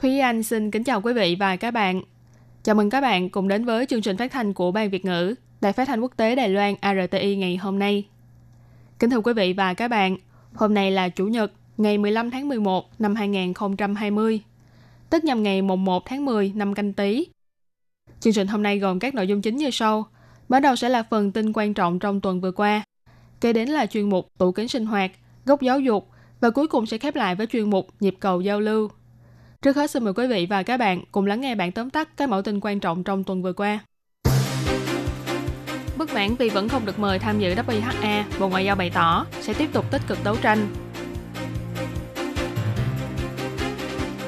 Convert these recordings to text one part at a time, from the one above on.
Thúy Anh xin kính chào quý vị và các bạn. Chào mừng các bạn cùng đến với chương trình phát thanh của Ban Việt ngữ, Đài Phát thanh Quốc tế Đài Loan RTI ngày hôm nay. Kính thưa quý vị và các bạn, hôm nay là Chủ nhật, ngày 15 tháng 11 năm 2020, tức nhằm ngày mùng 1 tháng 10 năm canh tí. Chương trình hôm nay gồm các nội dung chính như sau. Mở đầu sẽ là phần tin quan trọng trong tuần vừa qua. Kế đến là chuyên mục tủ kính sinh hoạt, góc giáo dục và cuối cùng sẽ khép lại với chuyên mục nhịp cầu giao lưu. Trước hết xin mời quý vị và các bạn cùng lắng nghe bản tóm tắt các mẫu tin quan trọng trong tuần vừa qua. Bất mãn vì vẫn không được mời tham dự WHA, Bộ Ngoại giao bày tỏ sẽ tiếp tục tích cực đấu tranh.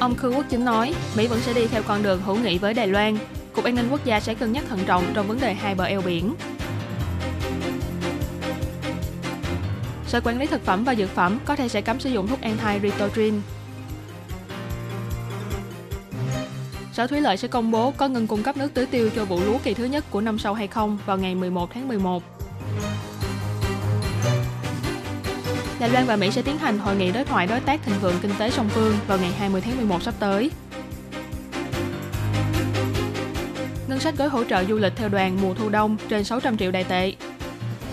Ông Khư Quốc Chính nói, Mỹ vẫn sẽ đi theo con đường hữu nghị với Đài Loan. Cục An ninh Quốc gia sẽ cân nhắc thận trọng trong vấn đề hai bờ eo biển. Sở Quản lý Thực phẩm và Dược phẩm có thể sẽ cấm sử dụng thuốc anti-Ritotrin Sở Thủy lợi sẽ công bố có ngừng cung cấp nước tưới tiêu cho vụ lúa kỳ thứ nhất của năm sau hay không vào ngày 11 tháng 11. Đài Loan và Mỹ sẽ tiến hành hội nghị đối thoại đối tác thịnh vượng kinh tế song phương vào ngày 20 tháng 11 sắp tới. Ngân sách gói hỗ trợ du lịch theo đoàn mùa thu đông trên 600 triệu đại tệ.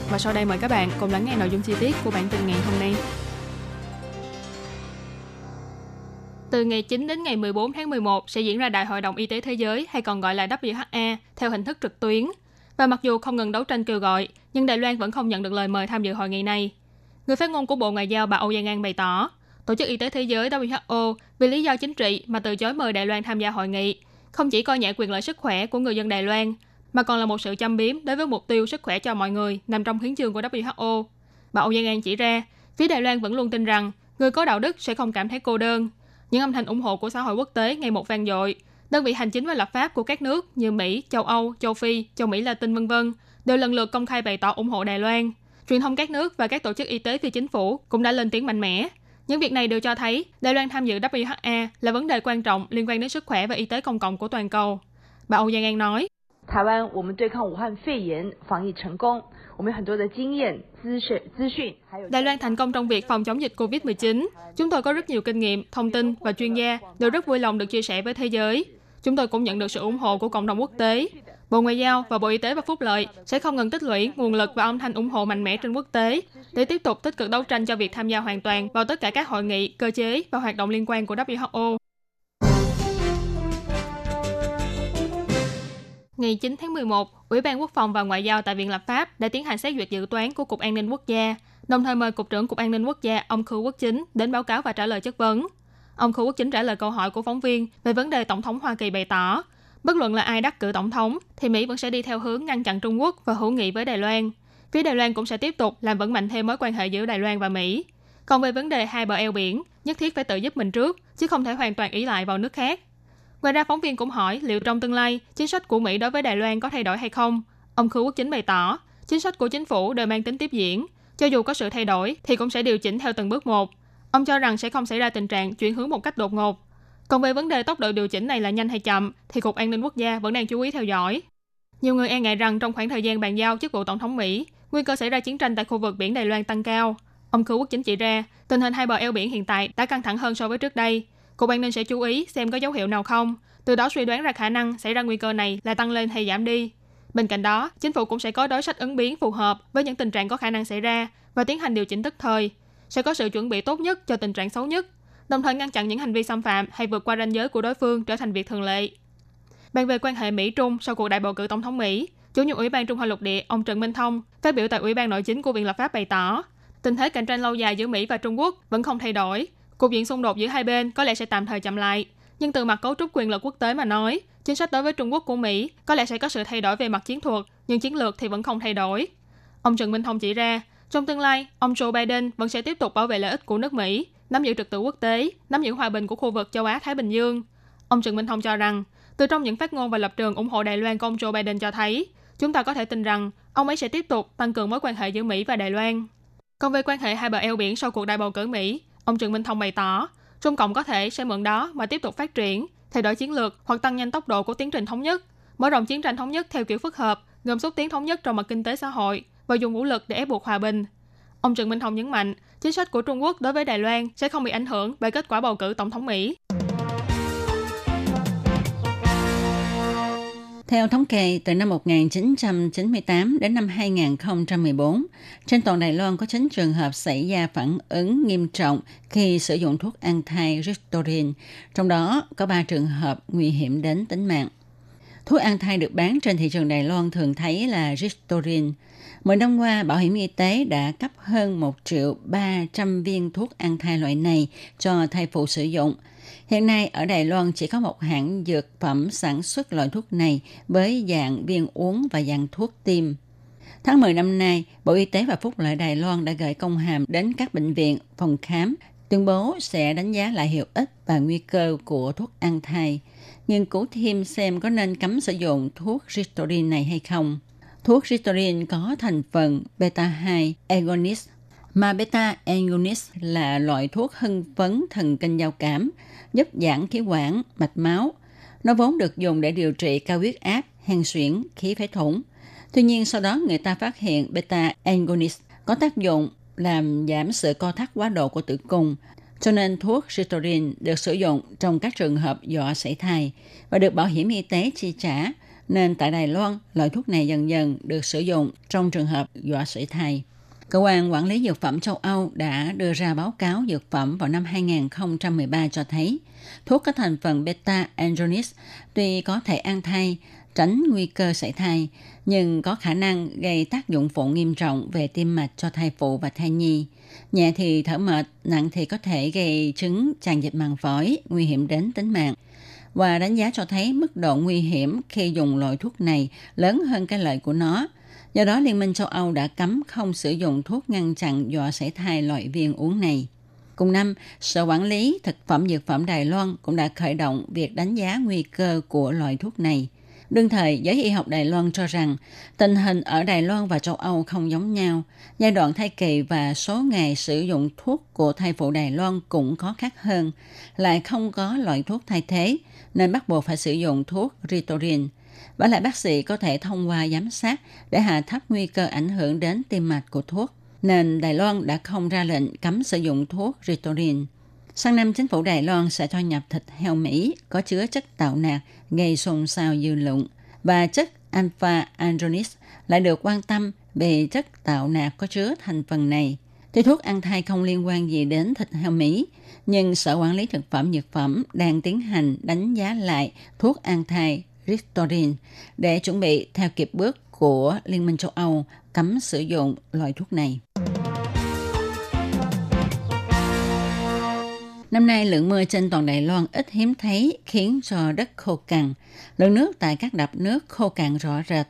Và sau đây mời các bạn cùng lắng nghe nội dung chi tiết của bản tin ngày hôm nay. Từ ngày 9 đến ngày 14 tháng 11 sẽ diễn ra Đại hội đồng Y tế Thế giới hay còn gọi là WHA theo hình thức trực tuyến. Và mặc dù không ngừng đấu tranh kêu gọi, nhưng Đài Loan vẫn không nhận được lời mời tham dự hội nghị này. Người phát ngôn của Bộ Ngoại giao bà Âu Giang An bày tỏ, Tổ chức Y tế Thế giới WHO vì lý do chính trị mà từ chối mời Đài Loan tham gia hội nghị, không chỉ coi nhẹ quyền lợi sức khỏe của người dân Đài Loan, mà còn là một sự châm biếm đối với mục tiêu sức khỏe cho mọi người nằm trong hiến chương của WHO. Bà Âu Giang An chỉ ra, phía Đài Loan vẫn luôn tin rằng người có đạo đức sẽ không cảm thấy cô đơn, những âm thanh ủng hộ của xã hội quốc tế ngày một vang dội. Đơn vị hành chính và lập pháp của các nước như Mỹ, châu Âu, châu Phi, châu Mỹ Latin v.v. đều lần lượt công khai bày tỏ ủng hộ Đài Loan. Truyền thông các nước và các tổ chức y tế phi chính phủ cũng đã lên tiếng mạnh mẽ. Những việc này đều cho thấy Đài Loan tham dự WHA là vấn đề quan trọng liên quan đến sức khỏe và y tế công cộng của toàn cầu. Bà Âu Giang An nói. Đài Đài Loan thành công trong việc phòng chống dịch COVID-19. Chúng tôi có rất nhiều kinh nghiệm, thông tin và chuyên gia đều rất vui lòng được chia sẻ với thế giới. Chúng tôi cũng nhận được sự ủng hộ của cộng đồng quốc tế. Bộ Ngoại giao và Bộ Y tế và Phúc lợi sẽ không ngừng tích lũy nguồn lực và âm thanh ủng hộ mạnh mẽ trên quốc tế để tiếp tục tích cực đấu tranh cho việc tham gia hoàn toàn vào tất cả các hội nghị, cơ chế và hoạt động liên quan của WHO. Ngày 9 tháng 11, Ủy ban Quốc phòng và Ngoại giao tại Viện Lập pháp đã tiến hành xét duyệt dự toán của Cục An ninh Quốc gia, đồng thời mời Cục trưởng Cục An ninh Quốc gia ông Khư Quốc Chính đến báo cáo và trả lời chất vấn. Ông Khư Quốc Chính trả lời câu hỏi của phóng viên về vấn đề Tổng thống Hoa Kỳ bày tỏ, bất luận là ai đắc cử Tổng thống, thì Mỹ vẫn sẽ đi theo hướng ngăn chặn Trung Quốc và hữu nghị với Đài Loan. Phía Đài Loan cũng sẽ tiếp tục làm vững mạnh thêm mối quan hệ giữa Đài Loan và Mỹ. Còn về vấn đề hai bờ eo biển, nhất thiết phải tự giúp mình trước, chứ không thể hoàn toàn ý lại vào nước khác. Ngoài ra phóng viên cũng hỏi liệu trong tương lai chính sách của Mỹ đối với Đài Loan có thay đổi hay không. Ông Khư Quốc Chính bày tỏ, chính sách của chính phủ đều mang tính tiếp diễn, cho dù có sự thay đổi thì cũng sẽ điều chỉnh theo từng bước một. Ông cho rằng sẽ không xảy ra tình trạng chuyển hướng một cách đột ngột. Còn về vấn đề tốc độ điều chỉnh này là nhanh hay chậm thì Cục An ninh Quốc gia vẫn đang chú ý theo dõi. Nhiều người e ngại rằng trong khoảng thời gian bàn giao chức vụ tổng thống Mỹ, nguy cơ xảy ra chiến tranh tại khu vực biển Đài Loan tăng cao. Ông Khư Quốc Chính chỉ ra, tình hình hai bờ eo biển hiện tại đã căng thẳng hơn so với trước đây, Cục An ninh sẽ chú ý xem có dấu hiệu nào không, từ đó suy đoán ra khả năng xảy ra nguy cơ này là tăng lên hay giảm đi. Bên cạnh đó, chính phủ cũng sẽ có đối sách ứng biến phù hợp với những tình trạng có khả năng xảy ra và tiến hành điều chỉnh tức thời, sẽ có sự chuẩn bị tốt nhất cho tình trạng xấu nhất, đồng thời ngăn chặn những hành vi xâm phạm hay vượt qua ranh giới của đối phương trở thành việc thường lệ. Bàn về quan hệ Mỹ-Trung sau cuộc đại bầu cử tổng thống Mỹ, chủ nhiệm Ủy ban Trung Hoa Lục Địa ông Trần Minh Thông phát biểu tại Ủy ban Nội chính của Viện Lập pháp bày tỏ, tình thế cạnh tranh lâu dài giữa Mỹ và Trung Quốc vẫn không thay đổi, Cục diện xung đột giữa hai bên có lẽ sẽ tạm thời chậm lại, nhưng từ mặt cấu trúc quyền lực quốc tế mà nói, chính sách đối với Trung Quốc của Mỹ có lẽ sẽ có sự thay đổi về mặt chiến thuật, nhưng chiến lược thì vẫn không thay đổi. Ông Trần Minh Thông chỉ ra, trong tương lai, ông Joe Biden vẫn sẽ tiếp tục bảo vệ lợi ích của nước Mỹ, nắm giữ trật tự quốc tế, nắm giữ hòa bình của khu vực châu Á-Thái Bình Dương. Ông Trần Minh Thông cho rằng, từ trong những phát ngôn và lập trường ủng hộ Đài Loan của ông Joe Biden cho thấy, chúng ta có thể tin rằng ông ấy sẽ tiếp tục tăng cường mối quan hệ giữa Mỹ và Đài Loan. Còn về quan hệ hai bờ eo biển sau cuộc đại bầu cử Mỹ, ông Trần Minh Thông bày tỏ, Trung Cộng có thể sẽ mượn đó mà tiếp tục phát triển, thay đổi chiến lược hoặc tăng nhanh tốc độ của tiến trình thống nhất, mở rộng chiến tranh thống nhất theo kiểu phức hợp, gồm xúc tiến thống nhất trong mặt kinh tế xã hội và dùng vũ lực để ép buộc hòa bình. Ông Trần Minh Thông nhấn mạnh, chính sách của Trung Quốc đối với Đài Loan sẽ không bị ảnh hưởng bởi kết quả bầu cử tổng thống Mỹ. Theo thống kê, từ năm 1998 đến năm 2014, trên toàn Đài Loan có 9 trường hợp xảy ra phản ứng nghiêm trọng khi sử dụng thuốc an thai Ristorin, trong đó có 3 trường hợp nguy hiểm đến tính mạng. Thuốc an thai được bán trên thị trường Đài Loan thường thấy là Ristorin. Mỗi năm qua, Bảo hiểm y tế đã cấp hơn 1 triệu 300 viên thuốc an thai loại này cho thai phụ sử dụng – Hiện nay ở Đài Loan chỉ có một hãng dược phẩm sản xuất loại thuốc này với dạng viên uống và dạng thuốc tiêm. Tháng 10 năm nay, Bộ Y tế và Phúc lợi Đài Loan đã gửi công hàm đến các bệnh viện, phòng khám, tuyên bố sẽ đánh giá lại hiệu ích và nguy cơ của thuốc an thai, nghiên cứu thêm xem có nên cấm sử dụng thuốc Ritalin này hay không. Thuốc Ritalin có thành phần beta-2 agonist, mà beta agonist là loại thuốc hưng phấn thần kinh giao cảm, giúp giãn khí quản, mạch máu. Nó vốn được dùng để điều trị cao huyết áp, hen suyễn, khí phế thủng. Tuy nhiên sau đó người ta phát hiện beta agonist có tác dụng làm giảm sự co thắt quá độ của tử cung, cho nên thuốc Ritalin được sử dụng trong các trường hợp dọa sảy thai và được bảo hiểm y tế chi trả, nên tại Đài Loan, loại thuốc này dần dần được sử dụng trong trường hợp dọa sảy thai. Cơ quan quản lý dược phẩm châu Âu đã đưa ra báo cáo dược phẩm vào năm 2013 cho thấy thuốc có thành phần beta-agonist tuy có thể an thai, tránh nguy cơ sảy thai, nhưng có khả năng gây tác dụng phụ nghiêm trọng về tim mạch cho thai phụ và thai nhi. Nhẹ thì thở mệt, nặng thì có thể gây chứng tràn dịch màng phổi, nguy hiểm đến tính mạng. Và đánh giá cho thấy mức độ nguy hiểm khi dùng loại thuốc này lớn hơn cái lợi của nó – Do đó, Liên minh châu Âu đã cấm không sử dụng thuốc ngăn chặn dọa sảy thai loại viên uống này. Cùng năm, Sở Quản lý Thực phẩm Dược phẩm Đài Loan cũng đã khởi động việc đánh giá nguy cơ của loại thuốc này. Đương thời, giới y học Đài Loan cho rằng tình hình ở Đài Loan và châu Âu không giống nhau. Giai đoạn thai kỳ và số ngày sử dụng thuốc của thai phụ Đài Loan cũng có khác hơn. Lại không có loại thuốc thay thế, nên bắt buộc phải sử dụng thuốc Ritorin – và lại bác sĩ có thể thông qua giám sát để hạ thấp nguy cơ ảnh hưởng đến tim mạch của thuốc. Nên Đài Loan đã không ra lệnh cấm sử dụng thuốc Ritorin. Sang năm, chính phủ Đài Loan sẽ cho nhập thịt heo Mỹ có chứa chất tạo nạc gây xôn xao dư luận và chất alpha andronis lại được quan tâm về chất tạo nạc có chứa thành phần này. Tuy thuốc ăn thai không liên quan gì đến thịt heo Mỹ, nhưng Sở Quản lý Thực phẩm Dược phẩm đang tiến hành đánh giá lại thuốc ăn thai Ristorin để chuẩn bị theo kịp bước của Liên minh châu Âu cấm sử dụng loại thuốc này. Năm nay, lượng mưa trên toàn Đài Loan ít hiếm thấy khiến cho đất khô cằn. Lượng nước tại các đập nước khô cằn rõ rệt.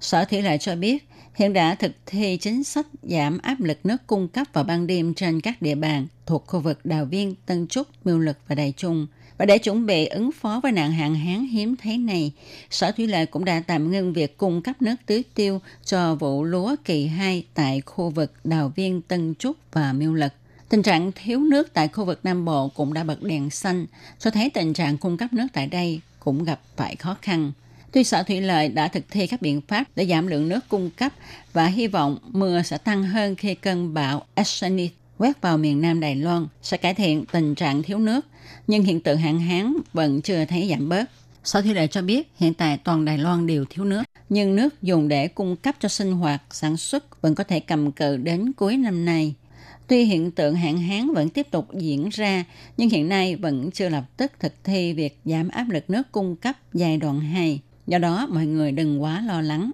Sở Thủy lợi cho biết, hiện đã thực thi chính sách giảm áp lực nước cung cấp vào ban đêm trên các địa bàn thuộc khu vực Đào Viên, Tân Trúc, Miêu Lực và Đài Trung – và để chuẩn bị ứng phó với nạn hạn hán hiếm thấy này, Sở Thủy lợi cũng đã tạm ngưng việc cung cấp nước tưới tiêu cho vụ lúa kỳ 2 tại khu vực Đào Viên, Tân Trúc và Miêu Lực. Tình trạng thiếu nước tại khu vực Nam Bộ cũng đã bật đèn xanh, cho thấy tình trạng cung cấp nước tại đây cũng gặp phải khó khăn. Tuy Sở Thủy lợi đã thực thi các biện pháp để giảm lượng nước cung cấp và hy vọng mưa sẽ tăng hơn khi cơn bão Arsenic quét vào miền Nam Đài Loan sẽ cải thiện tình trạng thiếu nước, nhưng hiện tượng hạn hán vẫn chưa thấy giảm bớt. Sở Thủy lợi cho biết hiện tại toàn Đài Loan đều thiếu nước, nhưng nước dùng để cung cấp cho sinh hoạt, sản xuất vẫn có thể cầm cự đến cuối năm nay. Tuy hiện tượng hạn hán vẫn tiếp tục diễn ra, nhưng hiện nay vẫn chưa lập tức thực thi việc giảm áp lực nước cung cấp giai đoạn 2. Do đó, mọi người đừng quá lo lắng.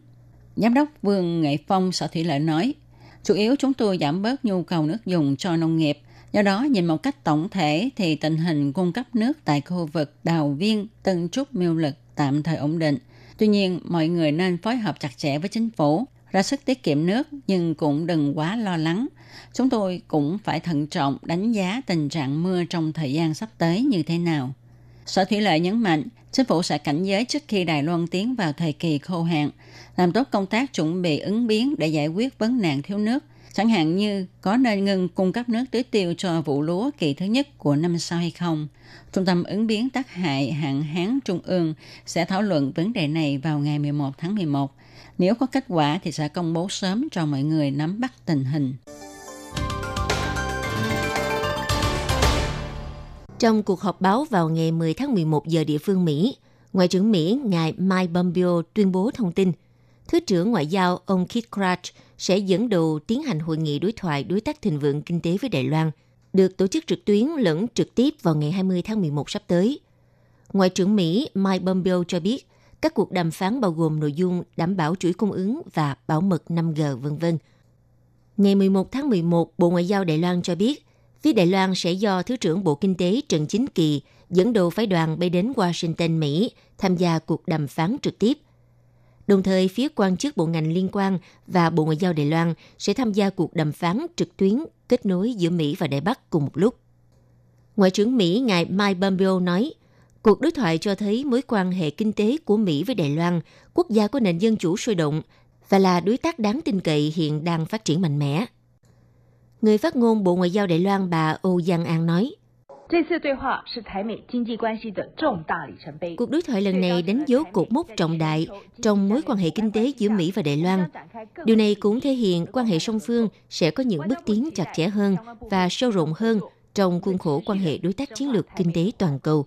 Giám đốc Vương Nghệ Phong Sở Thủy lợi nói, Chủ yếu chúng tôi giảm bớt nhu cầu nước dùng cho nông nghiệp. Do đó, nhìn một cách tổng thể thì tình hình cung cấp nước tại khu vực Đào Viên, Tân Trúc, Miêu Lực tạm thời ổn định. Tuy nhiên, mọi người nên phối hợp chặt chẽ với chính phủ, ra sức tiết kiệm nước nhưng cũng đừng quá lo lắng. Chúng tôi cũng phải thận trọng đánh giá tình trạng mưa trong thời gian sắp tới như thế nào. Sở Thủy lợi nhấn mạnh, chính phủ sẽ cảnh giới trước khi Đài Loan tiến vào thời kỳ khô hạn, làm tốt công tác chuẩn bị ứng biến để giải quyết vấn nạn thiếu nước, chẳng hạn như có nên ngừng cung cấp nước tưới tiêu cho vụ lúa kỳ thứ nhất của năm sau hay không. Trung tâm ứng biến tác hại hạn hán Trung ương sẽ thảo luận vấn đề này vào ngày 11 tháng 11. Nếu có kết quả thì sẽ công bố sớm cho mọi người nắm bắt tình hình. Trong cuộc họp báo vào ngày 10 tháng 11 giờ địa phương Mỹ, Ngoại trưởng Mỹ ngài Mike Pompeo tuyên bố thông tin Thứ trưởng Ngoại giao ông Keith Crouch sẽ dẫn đầu tiến hành hội nghị đối thoại đối tác thịnh vượng kinh tế với Đài Loan, được tổ chức trực tuyến lẫn trực tiếp vào ngày 20 tháng 11 sắp tới. Ngoại trưởng Mỹ Mike Pompeo cho biết, các cuộc đàm phán bao gồm nội dung đảm bảo chuỗi cung ứng và bảo mật 5G, v.v. Ngày 11 tháng 11, Bộ Ngoại giao Đài Loan cho biết, phía Đài Loan sẽ do Thứ trưởng Bộ Kinh tế Trần Chính Kỳ dẫn đầu phái đoàn bay đến Washington, Mỹ tham gia cuộc đàm phán trực tiếp. Đồng thời, phía quan chức bộ ngành liên quan và Bộ Ngoại giao Đài Loan sẽ tham gia cuộc đàm phán trực tuyến kết nối giữa Mỹ và Đài Bắc cùng một lúc. Ngoại trưởng Mỹ ngài Mike Pompeo nói, cuộc đối thoại cho thấy mối quan hệ kinh tế của Mỹ với Đài Loan, quốc gia có nền dân chủ sôi động và là đối tác đáng tin cậy hiện đang phát triển mạnh mẽ. Người phát ngôn Bộ Ngoại giao Đài Loan bà Âu Giang An nói, Cuộc đối thoại lần này đánh dấu cột mốc trọng đại trong mối quan hệ kinh tế giữa Mỹ và Đài Loan. Điều này cũng thể hiện quan hệ song phương sẽ có những bước tiến chặt chẽ hơn và sâu rộng hơn trong khuôn khổ quan hệ đối tác chiến lược kinh tế toàn cầu.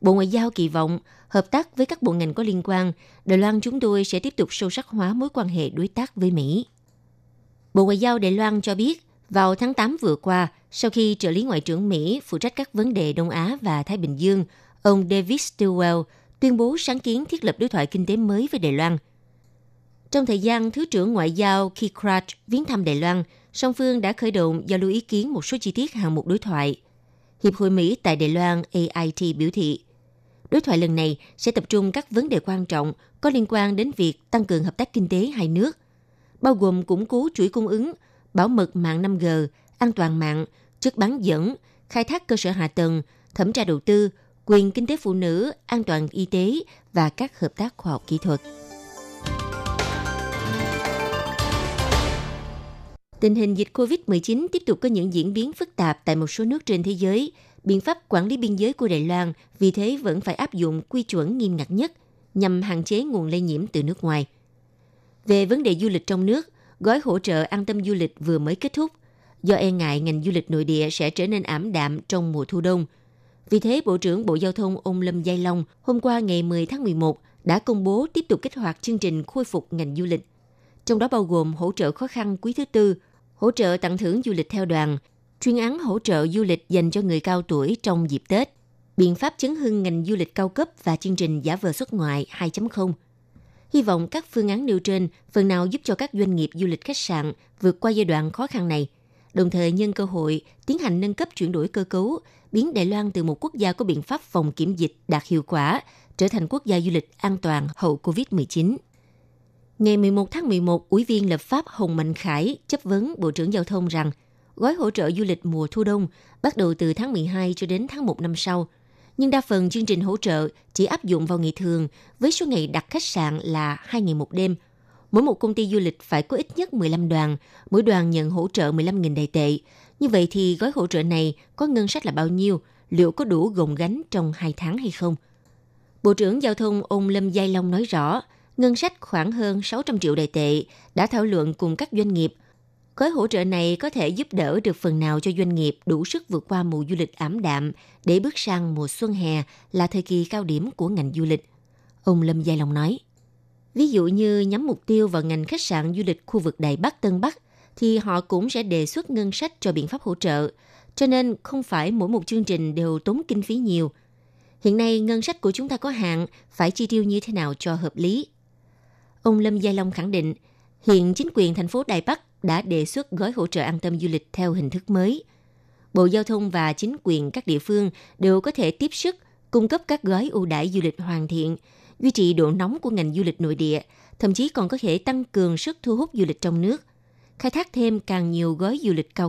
Bộ Ngoại giao kỳ vọng hợp tác với các bộ ngành có liên quan, Đài Loan chúng tôi sẽ tiếp tục sâu sắc hóa mối quan hệ đối tác với Mỹ. Bộ Ngoại giao Đài Loan cho biết, vào tháng 8 vừa qua, sau khi trợ lý Ngoại trưởng Mỹ phụ trách các vấn đề Đông Á và Thái Bình Dương, ông David Stilwell tuyên bố sáng kiến thiết lập đối thoại kinh tế mới với Đài Loan. Trong thời gian Thứ trưởng Ngoại giao Keith Krach viếng thăm Đài Loan, song phương đã khởi động giao lưu ý kiến một số chi tiết hạng mục đối thoại. Hiệp hội Mỹ tại Đài Loan AIT biểu thị, đối thoại lần này sẽ tập trung các vấn đề quan trọng có liên quan đến việc tăng cường hợp tác kinh tế hai nước, bao gồm củng cố chuỗi cung ứng, bảo mật mạng 5G, an toàn mạng, chất bán dẫn, khai thác cơ sở hạ tầng, thẩm tra đầu tư, quyền kinh tế phụ nữ, an toàn y tế và các hợp tác khoa học kỹ thuật. Tình hình dịch COVID-19 tiếp tục có những diễn biến phức tạp tại một số nước trên thế giới. Biện pháp quản lý biên giới của Đài Loan vì thế vẫn phải áp dụng quy chuẩn nghiêm ngặt nhất nhằm hạn chế nguồn lây nhiễm từ nước ngoài. Về vấn đề du lịch trong nước, gói hỗ trợ an tâm du lịch vừa mới kết thúc, do e ngại ngành du lịch nội địa sẽ trở nên ảm đạm trong mùa thu đông. Vì thế, Bộ trưởng Bộ Giao thông ông Lâm Giai Long hôm qua ngày 10 tháng 11 đã công bố tiếp tục kích hoạt chương trình khôi phục ngành du lịch. Trong đó bao gồm hỗ trợ khó khăn quý thứ tư, hỗ trợ tặng thưởng du lịch theo đoàn, chuyên án hỗ trợ du lịch dành cho người cao tuổi trong dịp Tết, biện pháp chấn hưng ngành du lịch cao cấp và chương trình giả vờ xuất ngoại 2.0. Hy vọng các phương án nêu trên phần nào giúp cho các doanh nghiệp du lịch khách sạn vượt qua giai đoạn khó khăn này – đồng thời nhân cơ hội tiến hành nâng cấp chuyển đổi cơ cấu, biến Đài Loan từ một quốc gia có biện pháp phòng kiểm dịch đạt hiệu quả trở thành quốc gia du lịch an toàn hậu COVID-19. Ngày 11 tháng 11, Ủy viên lập pháp Hồng Mạnh Khải chấp vấn Bộ trưởng Giao thông rằng gói hỗ trợ du lịch mùa thu đông bắt đầu từ tháng 12 cho đến tháng 1 năm sau. Nhưng đa phần chương trình hỗ trợ chỉ áp dụng vào ngày thường với số ngày đặt khách sạn là 2 ngày một đêm – mỗi một công ty du lịch phải có ít nhất 15 đoàn, mỗi đoàn nhận hỗ trợ 15.000 đại tệ. Như vậy thì gói hỗ trợ này có ngân sách là bao nhiêu? Liệu có đủ gồng gánh trong 2 tháng hay không? Bộ trưởng Giao thông ông Lâm Giai Long nói rõ, ngân sách khoảng hơn 600 triệu đại tệ đã thảo luận cùng các doanh nghiệp. Gói hỗ trợ này có thể giúp đỡ được phần nào cho doanh nghiệp đủ sức vượt qua mùa du lịch ảm đạm để bước sang mùa xuân hè là thời kỳ cao điểm của ngành du lịch. Ông Lâm Giai Long nói. Ví dụ như nhắm mục tiêu vào ngành khách sạn du lịch khu vực Đài Bắc Tân Bắc, thì họ cũng sẽ đề xuất ngân sách cho biện pháp hỗ trợ. Cho nên không phải mỗi một chương trình đều tốn kinh phí nhiều. Hiện nay ngân sách của chúng ta có hạn, phải chi tiêu như thế nào cho hợp lý. Ông Lâm Gia Long khẳng định, hiện chính quyền thành phố Đài Bắc đã đề xuất gói hỗ trợ an tâm du lịch theo hình thức mới. Bộ Giao thông và chính quyền các địa phương đều có thể tiếp sức cung cấp các gói ưu đãi du lịch hoàn thiện – duy trì độ nóng của ngành du lịch nội địa, thậm chí còn có thể tăng cường sức thu hút du lịch trong nước, khai thác thêm càng nhiều gói du lịch cao